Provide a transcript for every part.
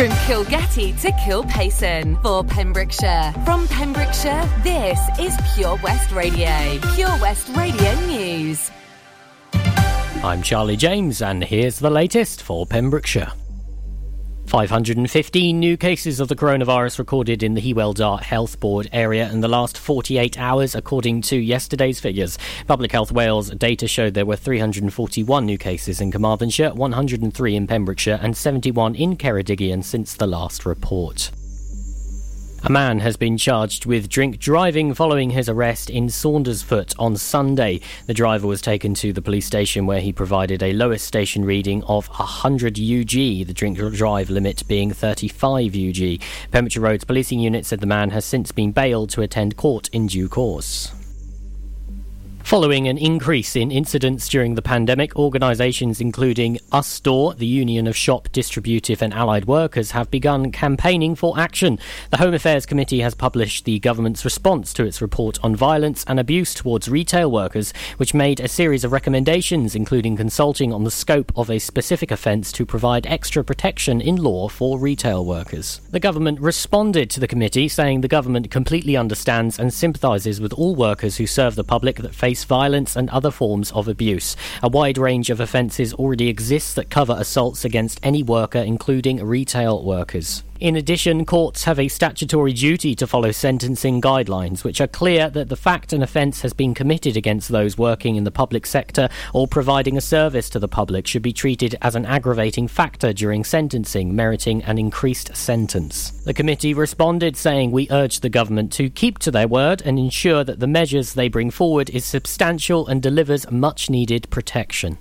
From Kilgetty to Kilpaison for Pembrokeshire. From Pembrokeshire, this is Pure West Radio. Pure West Radio News. I'm Charlie James, and here's the latest for Pembrokeshire. 515 new cases of the coronavirus recorded in the Hywel Dda Health Board area in the last 48 hours, according to yesterday's figures. Public Health Wales data showed there were 341 new cases in Carmarthenshire, 103 in Pembrokeshire, and 71 in Ceredigion since the last report. A man has been charged with drink driving following his arrest in Saundersfoot on Sunday. The driver was taken to the police station where he provided a lowest station reading of 100 UG, the drink drive limit being 35 UG. Pembrokeshire Roads Policing Unit said the man has since been bailed to attend court in due course. Following an increase in incidents during the pandemic, organisations including Usdaw, the Union of Shop, Distributive and Allied Workers, have begun campaigning for action. The Home Affairs Committee has published the government's response to its report on violence and abuse towards retail workers, which made a series of recommendations, including consulting on the scope of a specific offence to provide extra protection in law for retail workers. The government responded to the committee, saying the government completely understands and sympathises with all workers who serve the public that face violence and other forms of abuse. A wide range of offences already exists that cover assaults against any worker, including retail workers. In addition, courts have a statutory duty to follow sentencing guidelines, which are clear that the fact an offence has been committed against those working in the public sector or providing a service to the public should be treated as an aggravating factor during sentencing, meriting an increased sentence. The committee responded saying, We urge the government to keep to their word and ensure that the measures they bring forward is substantial and delivers much needed protection.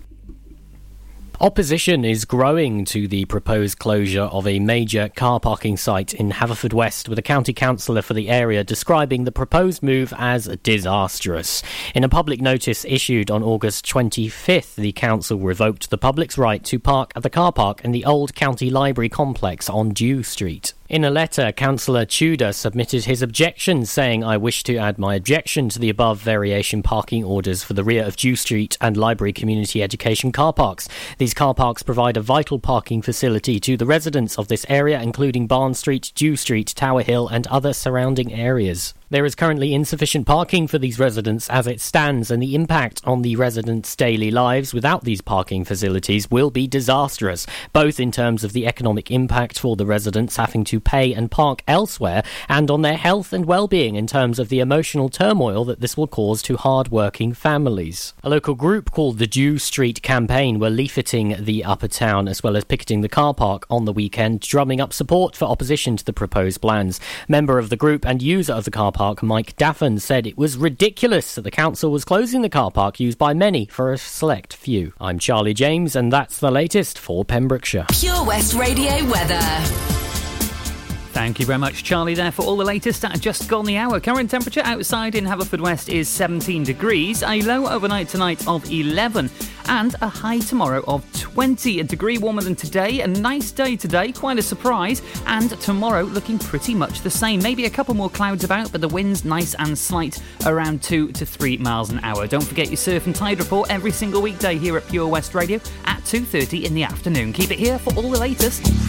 Opposition is growing to the proposed closure of a major car parking site in Haverfordwest, with a county councillor for the area describing the proposed move as disastrous. In a public notice issued on August 25th, the council revoked the public's right to park at the car park in the old county library complex on Dew Street. In a letter, Councillor Tudor submitted his objections, saying, I wish to add my objection to the above variation parking orders for the rear of Dew Street and Library Community Education car parks. These car parks provide a vital parking facility to the residents of this area, including Barn Street, Dew Street, Tower Hill, and other surrounding areas. There is currently insufficient parking for these residents as it stands, and the impact on the residents' daily lives without these parking facilities will be disastrous, both in terms of the economic impact for the residents having to pay and park elsewhere, and on their health and well-being in terms of the emotional turmoil that this will cause to hard-working families. A local group called the Dew Street Campaign were leafleting the upper town as well as picketing the car park on the weekend, drumming up support for opposition to the proposed plans. Member of the group and user of the car park, Mike Daffin, said it was ridiculous that the council was closing the car park used by many for a select few. I'm Charlie James, and that's the latest for Pembrokeshire. Pure West Radio weather. Thank you very much, Charlie, there for all the latest at just gone the hour. Current temperature outside in Haverfordwest is 17 degrees, a low overnight tonight of 11, and a high tomorrow of 20. A degree warmer than today, a nice day today, quite a surprise, and tomorrow looking pretty much the same. Maybe a couple more clouds about, but the wind's nice and slight, around 2 to 3 miles an hour. Don't forget your surf and tide report every single weekday here at Pure West Radio at 2.30 in the afternoon. Keep it here for all the latest.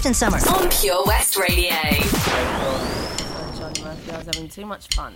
summer. On Pure West Radio. John Murphy, I was having too much fun.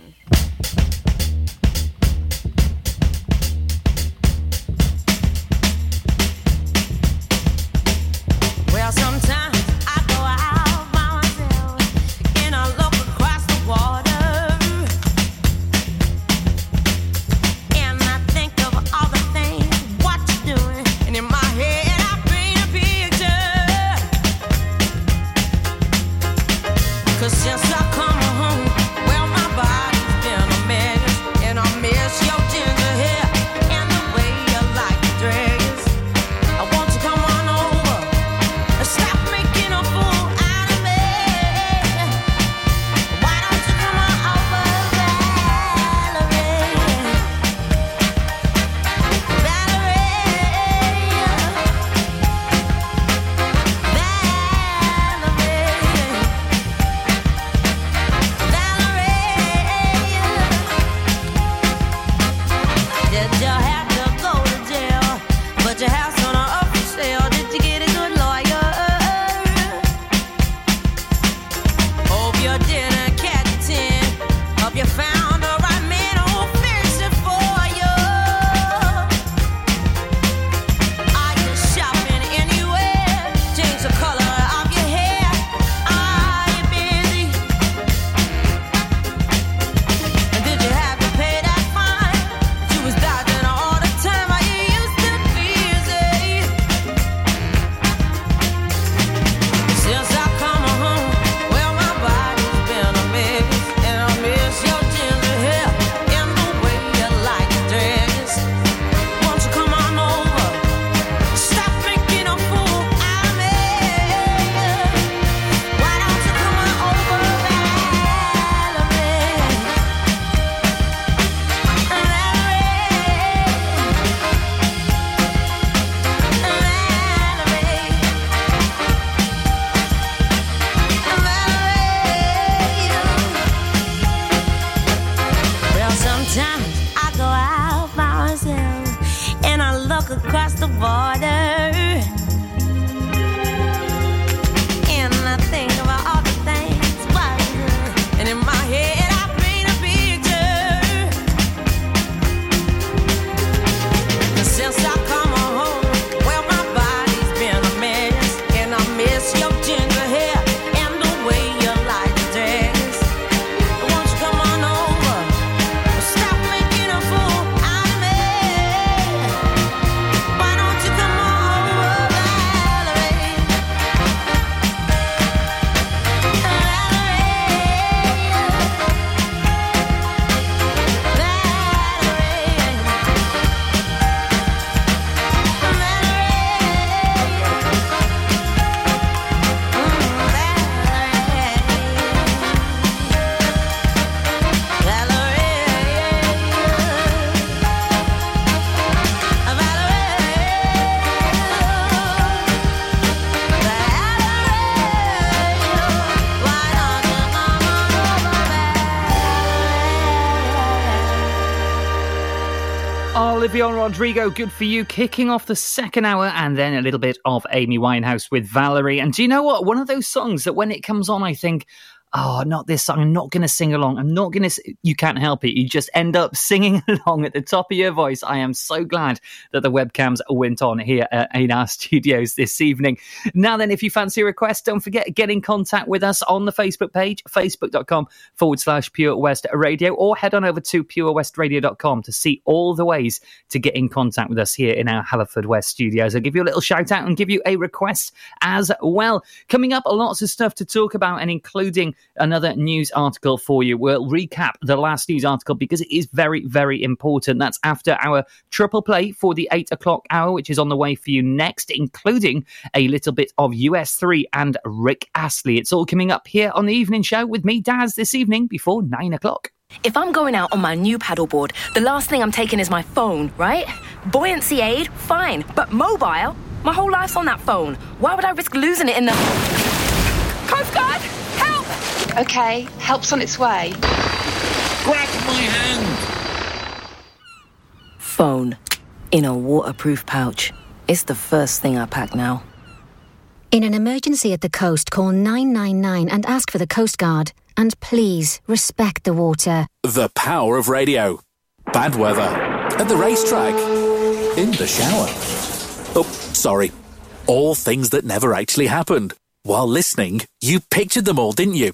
Rodrigo, good for you, kicking off the second hour, and then a little bit of Amy Winehouse with Valerie. And do you know what? One of those songs that when it comes on, I think, oh, not this song. I'm not going to sing along. I'm not going to. You can't help it. You just end up singing along at the top of your voice. I am so glad that the webcams went on here in our studios this evening. Now, then, if you fancy a request, don't forget get in contact with us on the Facebook page, facebook.com forward slash Pure West Radio, or head on over to purewestradio.com to see all the ways to get in contact with us here in our Haverfordwest studios. I'll give you a little shout out and give you a request as well. Coming up, lots of stuff to talk about, and including another news article for you. We'll recap the last news article because it is very, very important. That's after our triple play for the eight o'clock hour, which is on the way for you next, including a little bit of US3 and Rick Astley. It's all coming up here on the evening show with me, Daz, this evening before nine o'clock. If I'm going out on my new paddleboard, the last thing I'm taking is my phone, right? Buoyancy aid, fine. But mobile? My whole life's on that phone. Why would I risk losing it in the. Coast Guard! Help! Okay, help's on its way. Grab my hand! Phone. In a waterproof pouch. It's the first thing I pack now. In an emergency at the coast, call 999 and ask for the Coast Guard. And please respect the water. The power of radio. Bad weather. At the racetrack. In the shower. Oh, sorry. All things that never actually happened. While listening, you pictured them all, didn't you?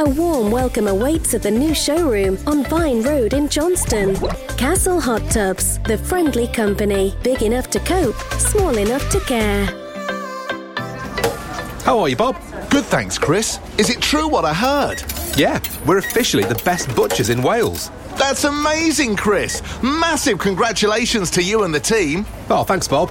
A warm welcome awaits at the new showroom on Vine Road in Johnston. Castle Hot Tubs, the friendly company, big enough to cope, small enough to care. How are you, Bob? Good, thanks, Chris. Is it true what I heard? Yeah, we're officially the best butchers in Wales. That's amazing, Chris. Massive congratulations to you and the team. Oh, thanks, Bob.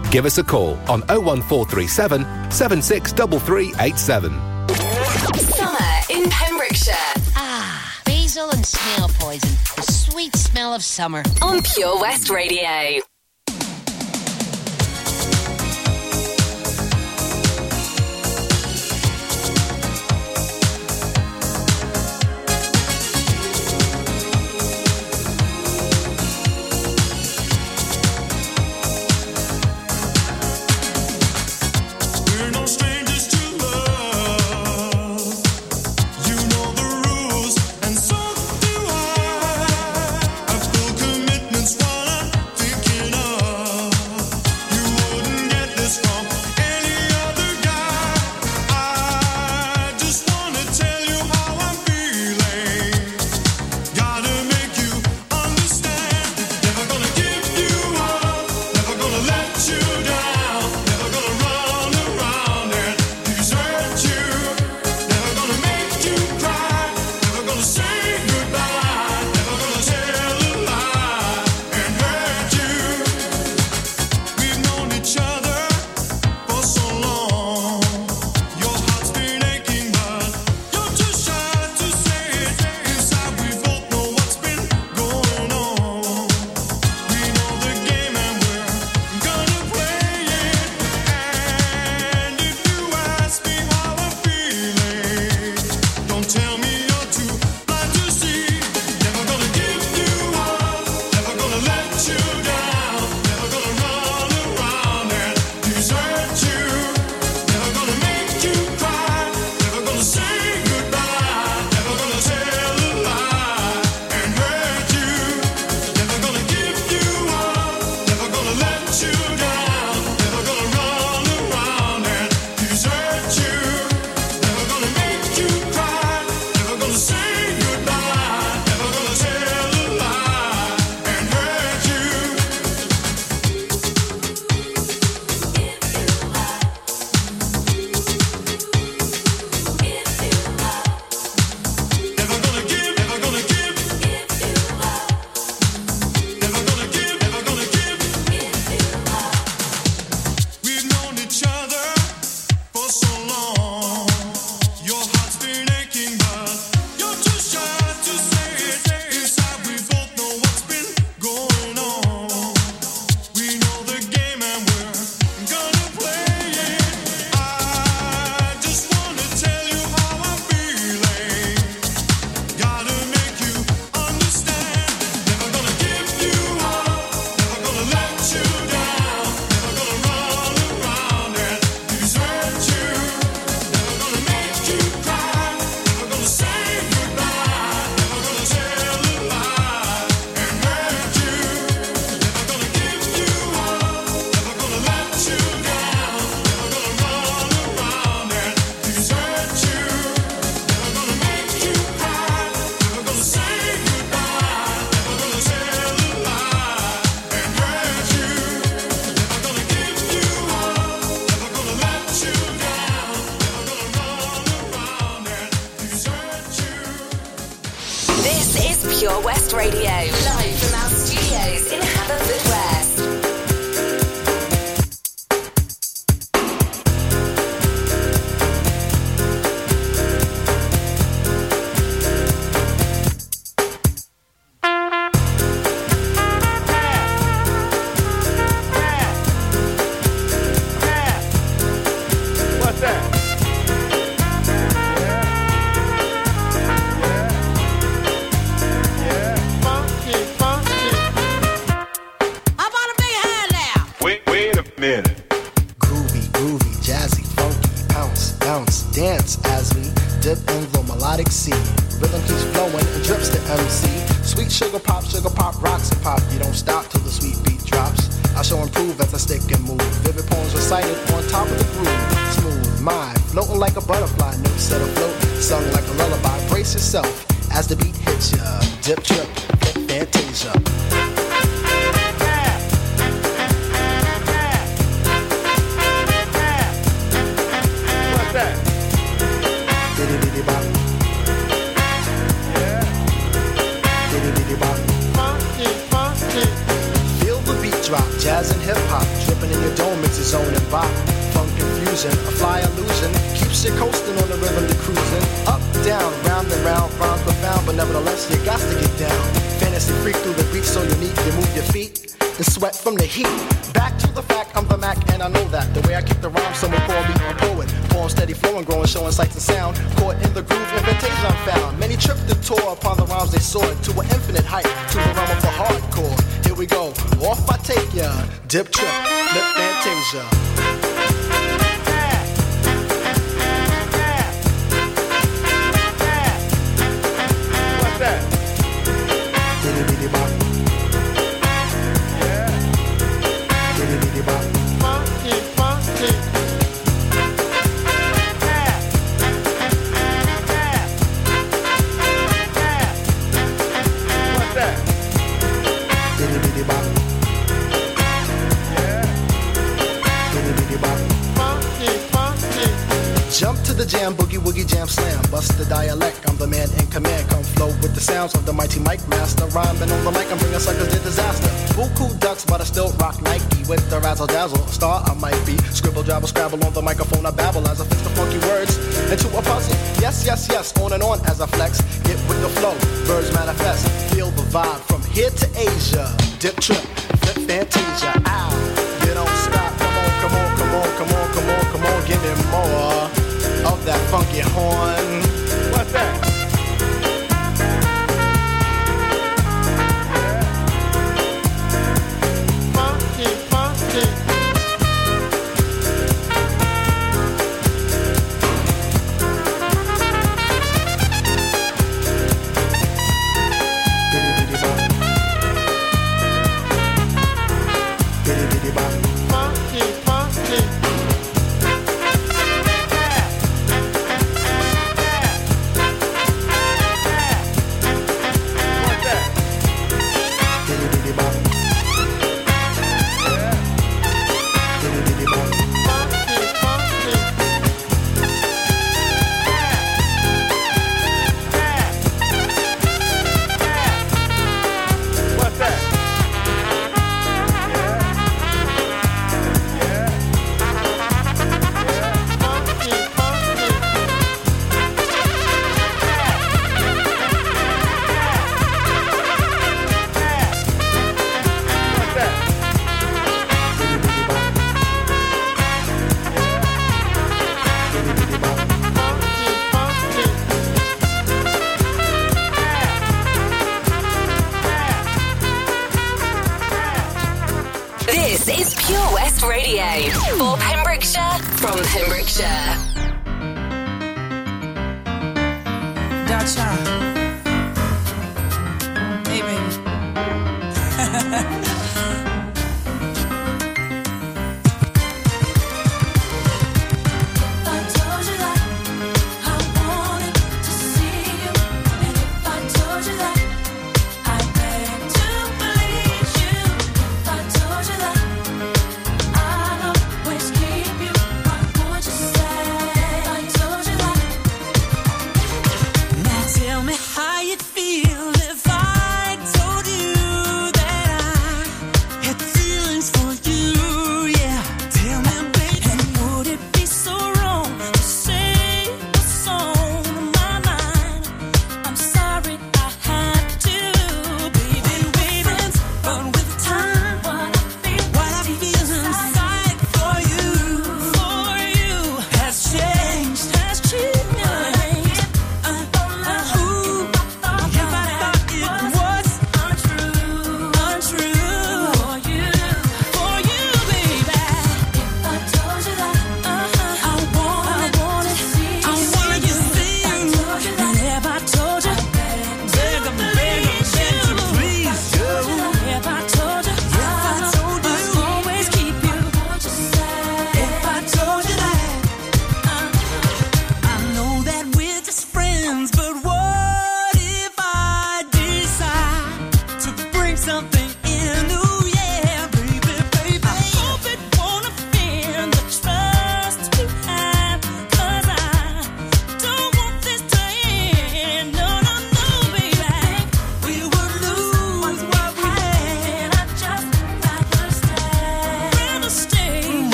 Give us a call on 01437 763387. Summer in Pembrokeshire. Ah, basil and snail poison. The sweet smell of summer. On Pure West Radio. A fly illusion, keeps you coasting on the rhythm to cruising. Up, down, round and round, rhymes profound, but nevertheless you got to get down. Fantasy freak through the beat so unique, you move your feet and sweat from the heat. Back to the fact, I'm the Mac, and I know that. The way I kick the rhyme, someone call me a poet. Poem steady flowing, growing, showing sights and sound. Caught in the groove, invitation I'm found. Many tripped and tore upon the rhymes they soared to an infinite height, to the realm of the hardcore. Here we go, off I take ya. Dip trip, lip fantasia. Sounds of the mighty mic master. Rhyming on the mic, I'm bringing suckers to disaster. Buku ducks, but I still rock Nike with the razzle dazzle. Star I might be. Scribble, jabble, scrabble on the microphone. I babble as I fix the funky words into a puzzle. Yes, yes, yes, on and on as I flex. Get with the flow, birds manifest. Feel the vibe from here to Asia. Dip trip, flip fantasia.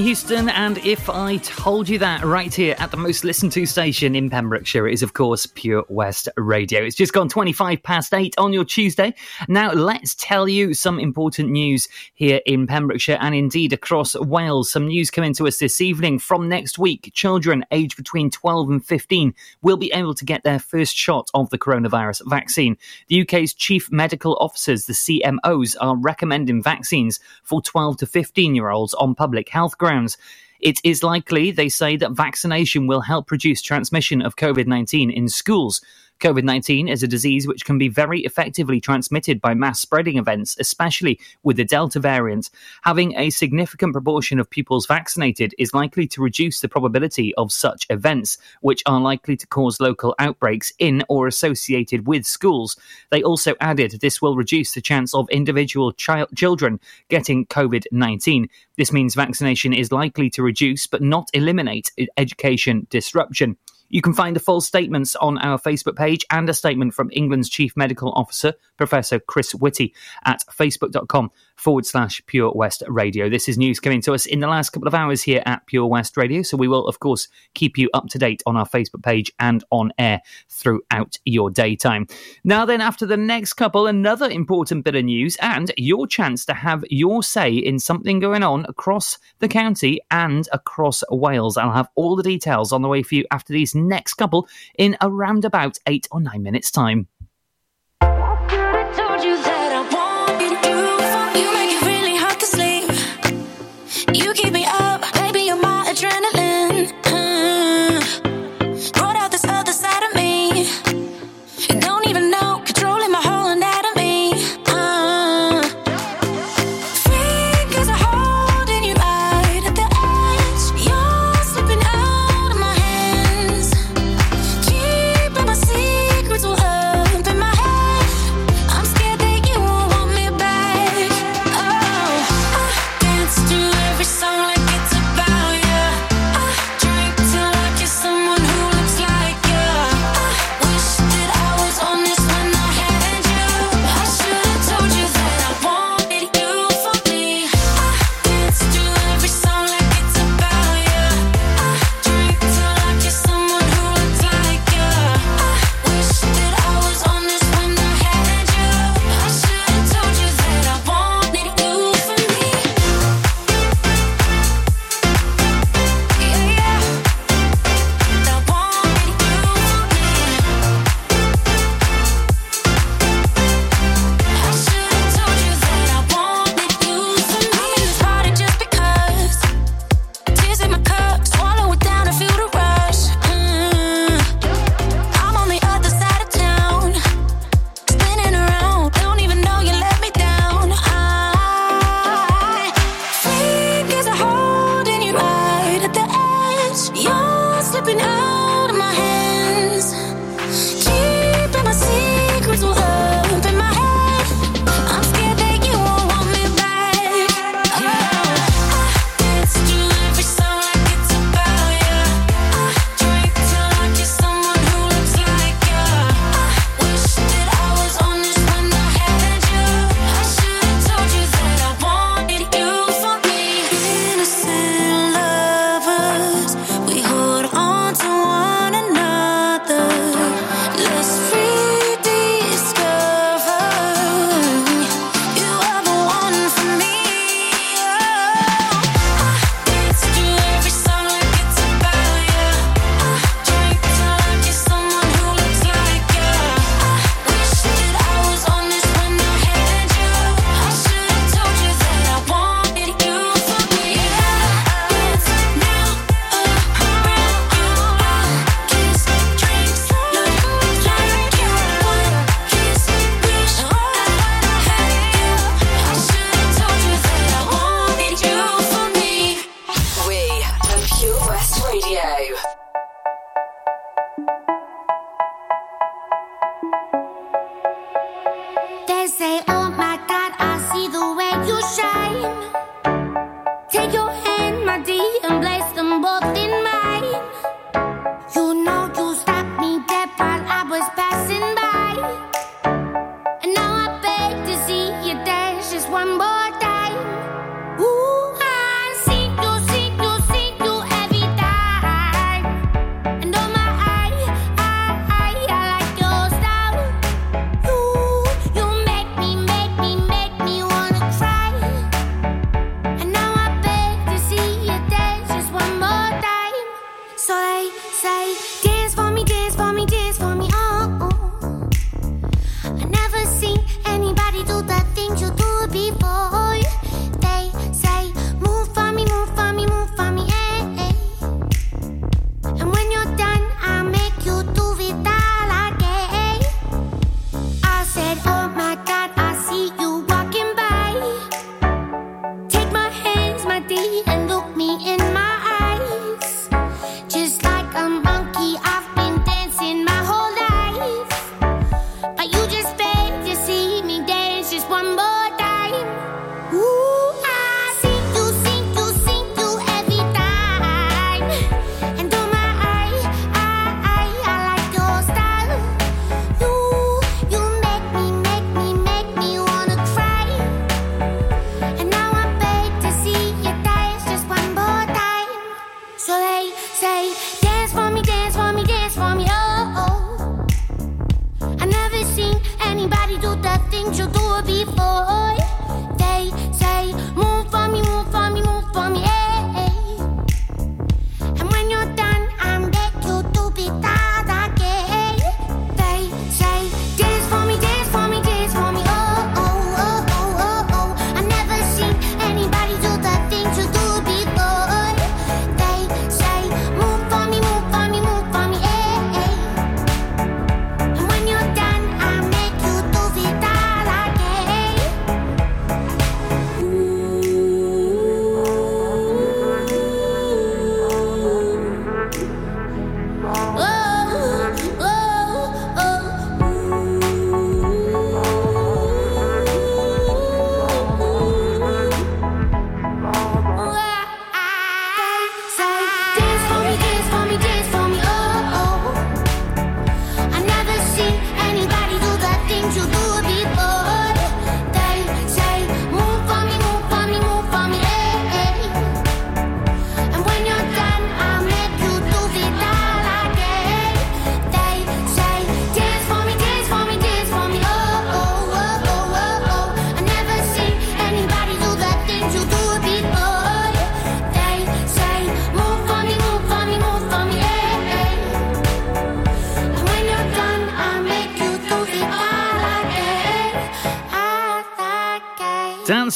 Whitney Houston, and if I told you that right here at the most listened to station in Pembrokeshire, it is of course Pure West Radio. It's just gone 25 past 8 on your Tuesday. Now, let's tell you some important news here in Pembrokeshire and indeed across Wales. Some news coming to us this evening. From next week, children aged between 12 and 15 will be able to get their first shot of the coronavirus vaccine. The UK's chief medical officers, the CMOs, are recommending vaccines for 12 to 15 year olds on public health grounds. It is likely, they say, that vaccination will help reduce transmission of COVID 19 in schools. COVID 19 is a disease which can be very effectively transmitted by mass spreading events, especially with the Delta variant. Having a significant proportion of pupils vaccinated is likely to reduce the probability of such events, which are likely to cause local outbreaks in or associated with schools. They also added this will reduce the chance of individual child- children getting COVID 19. This means vaccination is likely to reduce but not eliminate education disruption. You can find the full statements on our Facebook page and a statement from England's Chief Medical Officer, Professor Chris Whitty, at facebook.com forward slash Pure West Radio. This is news coming to us in the last couple of hours here at Pure West Radio. So we will, of course, keep you up to date on our Facebook page and on air throughout your daytime. Now, then, after the next couple, another important bit of news and your chance to have your say in something going on across the county and across Wales. I'll have all the details on the way for you after these next couple in around about eight or nine minutes' time.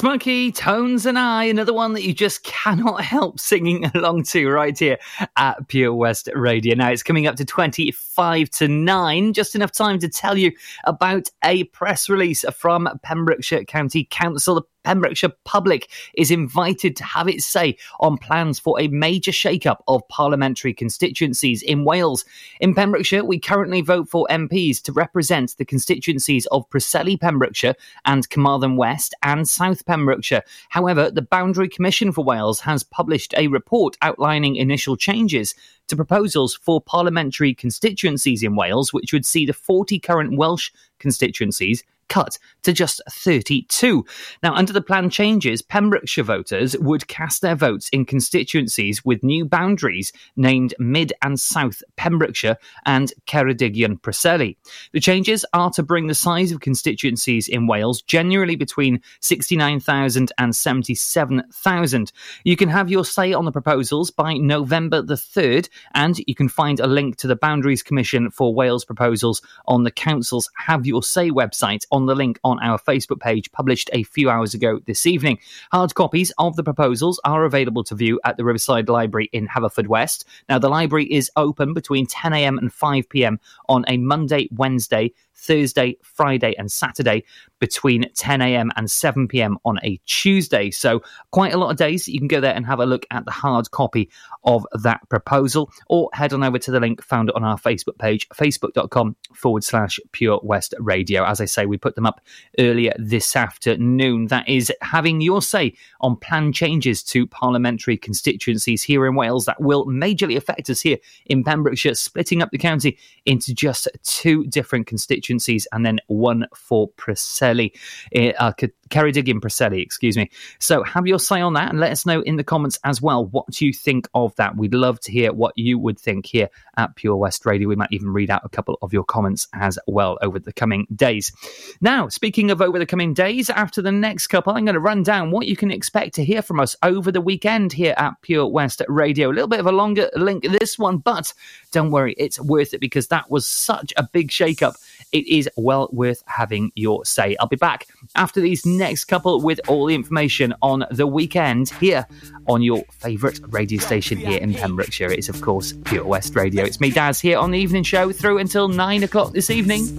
Monkey, Tones and I, another one that you just cannot help singing along to right here at Pure West Radio. Now it's coming up to 25 to 9, just enough time to tell you about a press release from Pembrokeshire County Council. Pembrokeshire public is invited to have its say on plans for a major shake-up of parliamentary constituencies in Wales. In Pembrokeshire, we currently vote for MPs to represent the constituencies of Preseli, Pembrokeshire, and Carmarthen West and South Pembrokeshire. However, the Boundary Commission for Wales has published a report outlining initial changes to proposals for parliamentary constituencies in Wales, which would see the 40 current Welsh constituencies cut to just 32. Now, under the plan changes, Pembrokeshire voters would cast their votes in constituencies with new boundaries named Mid and South Pembrokeshire and Ceredigion Preseli. The changes are to bring the size of constituencies in Wales generally between 69,000 and 77,000. You can have your say on the proposals by November the 3rd, and you can find a link to the Boundaries Commission for Wales proposals on the Council's Have Your Say website on the link on our Facebook page published a few hours ago this evening. Hard copies of the proposals are available to view at the Riverside Library in Haverfordwest. Now, the library is open between 10am and 5pm on a Monday, Wednesday, Thursday, Friday, and Saturday between 10 a.m. and 7 p.m. on a Tuesday. So, quite a lot of days you can go there and have a look at the hard copy of that proposal, or head on over to the link found on our Facebook page, facebook.com forward slash Pure West Radio. As I say, we put them up earlier this afternoon. That is having your say on planned changes to parliamentary constituencies here in Wales that will majorly affect us here in Pembrokeshire, splitting up the county into just two different constituencies and then one for Preseli, uh, Ceredigion Preseli, excuse me. So have your say on that and let us know in the comments as well what you think of that. We'd love to hear what you would think here at Pure West Radio. We might even read out a couple of your comments as well over the coming days. Now, speaking of over the coming days, after the next couple, I'm going to run down what you can expect to hear from us over the weekend here at Pure West Radio. A little bit of a longer link this one, but don't worry, it's worth it because that was such a big shake-up. It is well worth having your say. I'll be back after these next couple with all the information on the weekend here on your favourite radio station here in Pembrokeshire. It's, of course, Pure West Radio. It's me, Daz, here on the evening show through until nine o'clock this evening.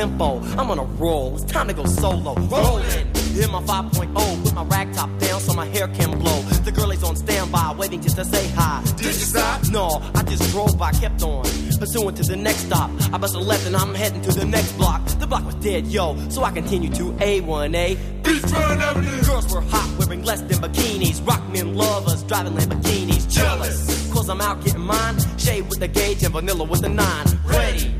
tempo. I'm on a roll, it's time to go solo. Rolling. Hit my 5.0, put my rag top down so my hair can blow. The girl is on standby, waiting just to say hi. Did you stop? No, I just drove by, kept on. Pursuing to the next stop. I bust a left and I'm heading to the next block. The block was dead, yo, so I continue to A1A. Beachfront Avenue. Girls were hot, wearing less than bikinis. Rock men lovers, driving Lamborghinis. Jealous, cause I'm out getting mine. Shade with the gauge and vanilla with the nine. Ready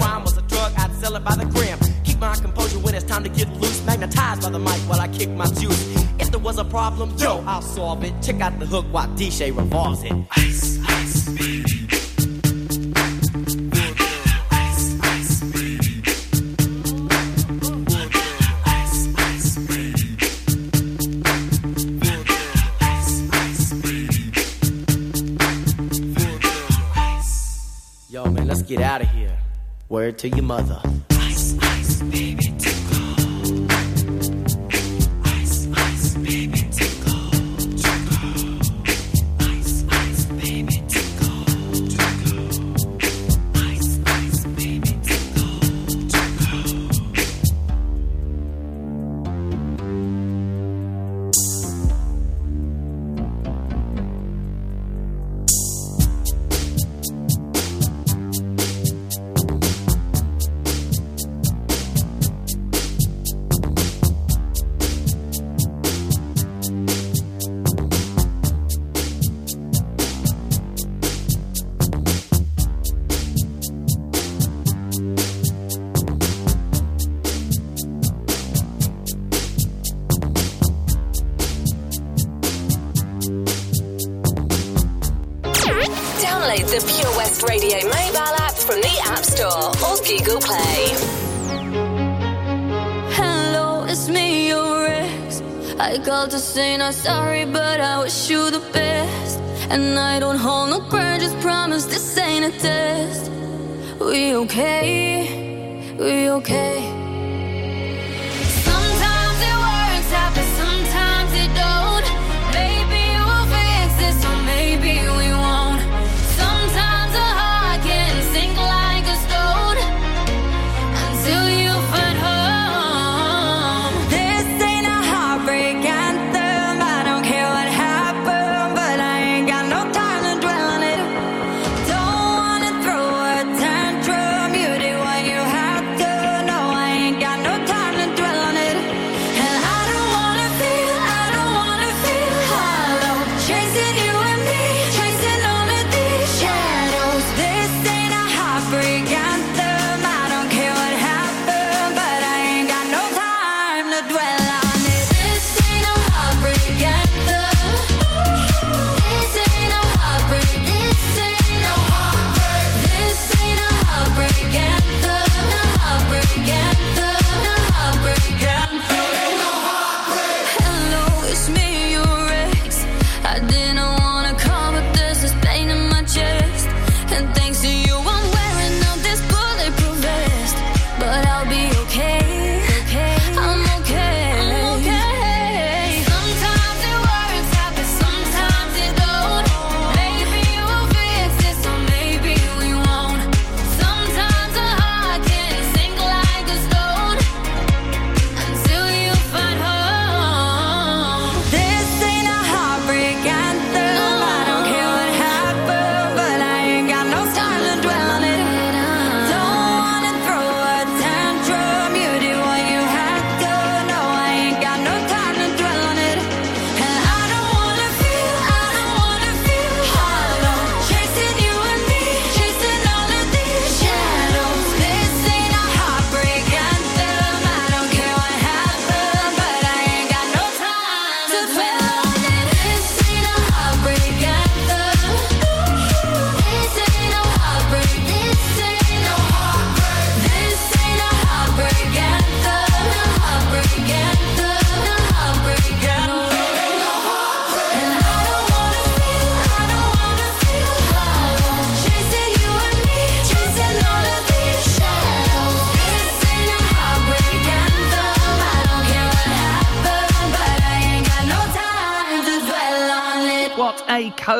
rhyme was a drug, I'd sell it by the gram. Keep my composure when it's time to get loose. Magnetized by the mic while I kick my juice. If there was a problem, yo, I'll solve it. Check out the hook while DJ revolves it. Ice, ice, baby. get out of here. Word to your mother.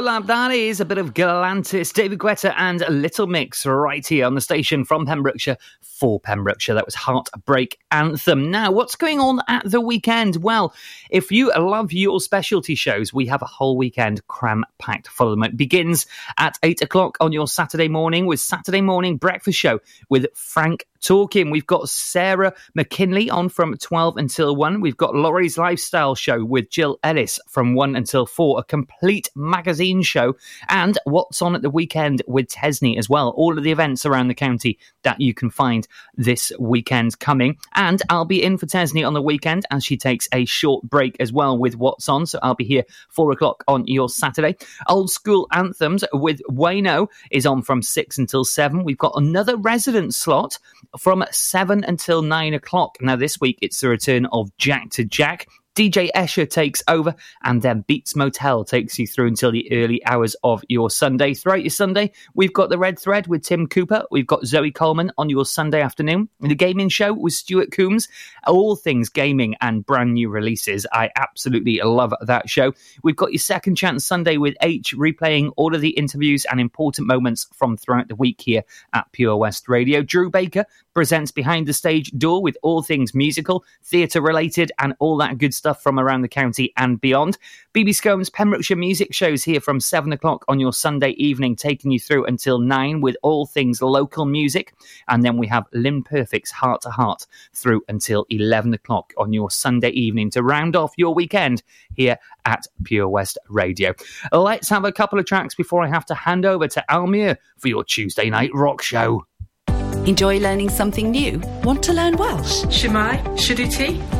Collab that is! A bit of Galantis, David Guetta, and Little Mix right here on the station from Pembrokeshire for Pembrokeshire. That was Heartbreak Anthem. Now, what's going on at the weekend? Well, if you love your specialty shows, we have a whole weekend cram packed full of them. It begins at 8 o'clock on your Saturday morning with Saturday Morning Breakfast Show with Frank Talking. We've got Sarah McKinley on from 12 until 1. We've got Laurie's Lifestyle Show with Jill Ellis from 1 until 4. A complete magazine show. And what's on at the weekend with Tesney as well. All of the events around the county that you can find this weekend coming. And I'll be in for Tesney on the weekend as she takes a short break as well with what's on. So I'll be here 4 o'clock on your Saturday. Old School Anthems with Wayno is on from 6 until 7. We've got another resident slot from 7 until 9 o'clock. Now, this week it's the return of Jack to Jack. DJ Escher takes over, and then Beats Motel takes you through until the early hours of your Sunday. Throughout your Sunday, we've got the Red Thread with Tim Cooper. We've got Zoe Coleman on your Sunday afternoon. The Gaming Show with Stuart Coombs. All things gaming and brand new releases. I absolutely love that show. We've got your Second Chance Sunday with H, replaying all of the interviews and important moments from throughout the week here at Pure West Radio. Drew Baker presents Behind the Stage Door with all things musical, theatre related, and all that good stuff from around the county and beyond. BB Scone's Pembrokeshire Music Shows here from 7 o'clock on your Sunday evening, taking you through until 9 with all things local music. And then we have Lynn Perfect's Heart to Heart through until 11 o'clock on your Sunday evening to round off your weekend here at Pure West Radio. Let's have a couple of tracks before I have to hand over to Almir for your Tuesday night rock show. Enjoy learning something new? Want to learn Welsh? Shwmae, Shuduti.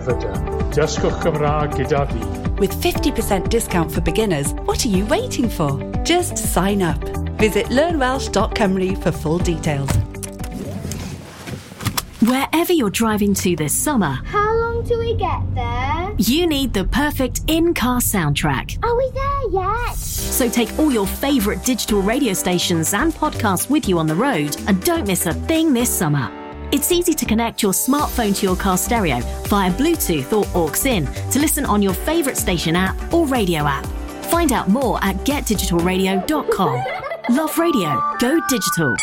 done. Dysgwch Cymraeg gyda fi. With 50% discount for beginners, what are you waiting for? Just sign up. Visit learnwelsh.cymru for full details. Wherever you're driving to this summer, How long do we get there? you need the perfect in car soundtrack. Are we there yet? So take all your favourite digital radio stations and podcasts with you on the road and don't miss a thing this summer. It's easy to connect your smartphone to your car stereo via Bluetooth or aux in to listen on your favourite station app or radio app. Find out more at getdigitalradio.com. Love radio. Go digital.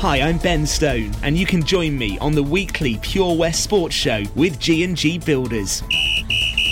Hi, I'm Ben Stone, and you can join me on the weekly Pure West Sports Show with G&G Builders.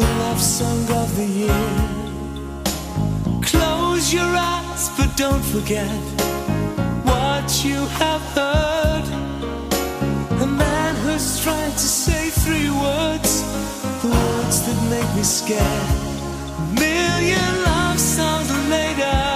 the love song of the year. Close your eyes, but don't forget what you have heard. A man who's trying to say three words, the words that make me scared. A million love songs later.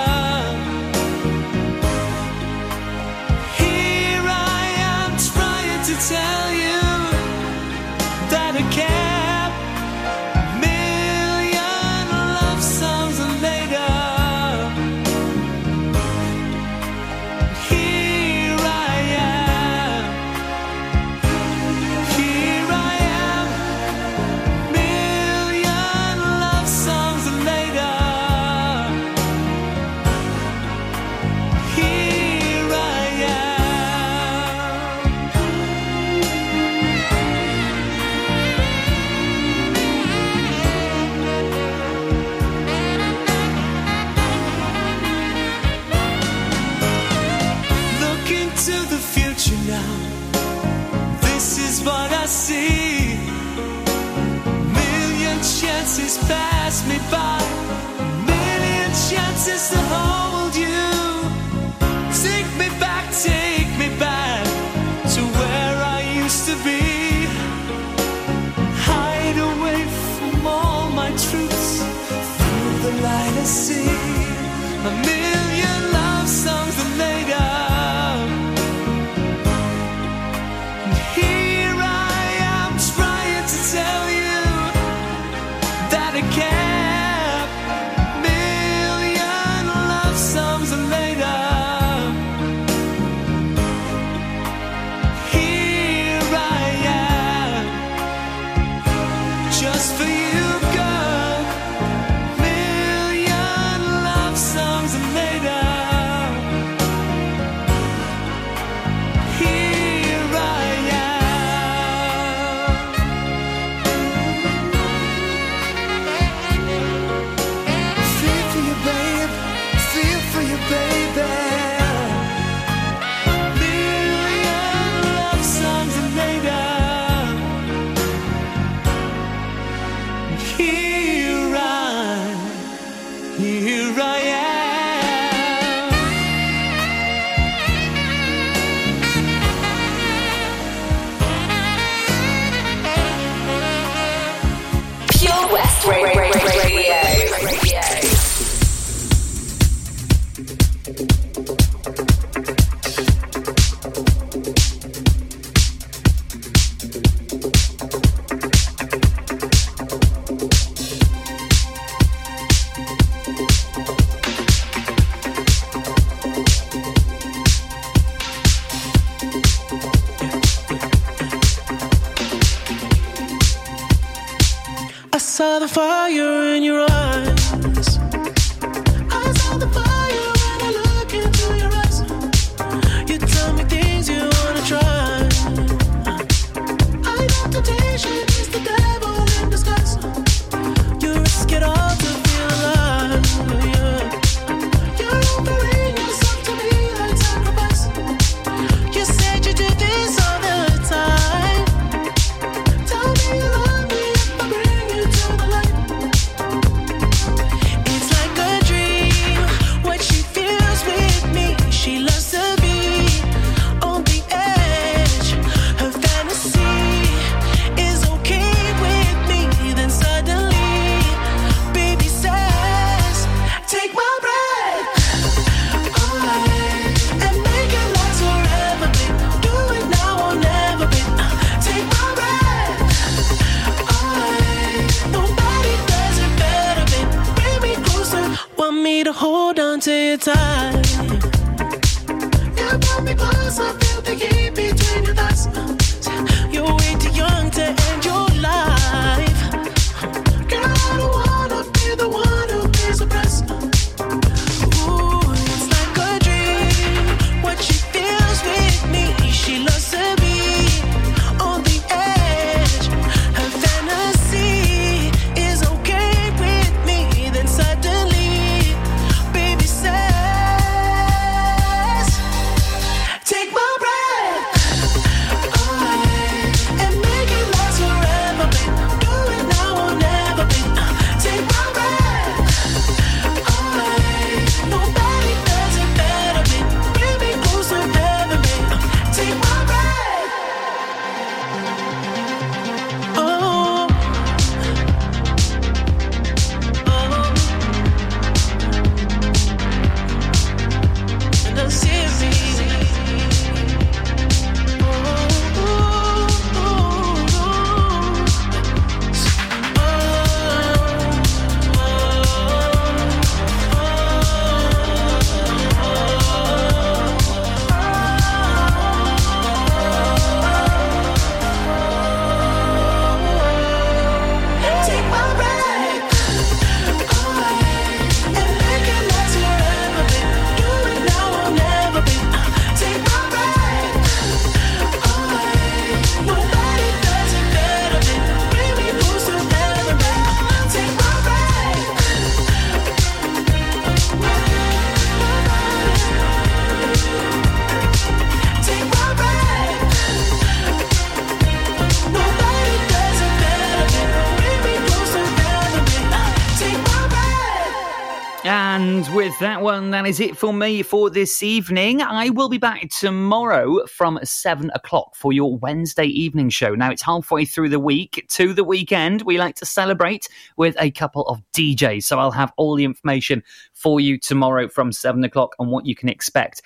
That is it for me for this evening. I will be back tomorrow from seven o'clock for your Wednesday evening show. Now it's halfway through the week to the weekend. We like to celebrate with a couple of DJs. So I'll have all the information for you tomorrow from seven o'clock on what you can expect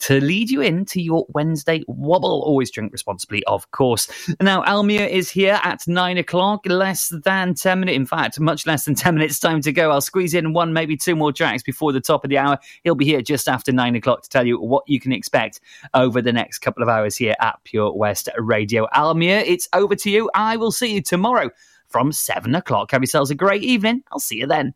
to lead you into your Wednesday wobble. Always drink responsibly, of course. Now, Almir is here at nine o'clock, less than 10 minutes. In fact, much less than 10 minutes time to go. I'll squeeze in one, maybe two more tracks before the top of the hour. He'll be here just after nine o'clock to tell you what you can expect over the next couple of hours here at Pure West Radio. Almir, it's over to you. I will see you tomorrow from seven o'clock. Have yourselves a great evening. I'll see you then.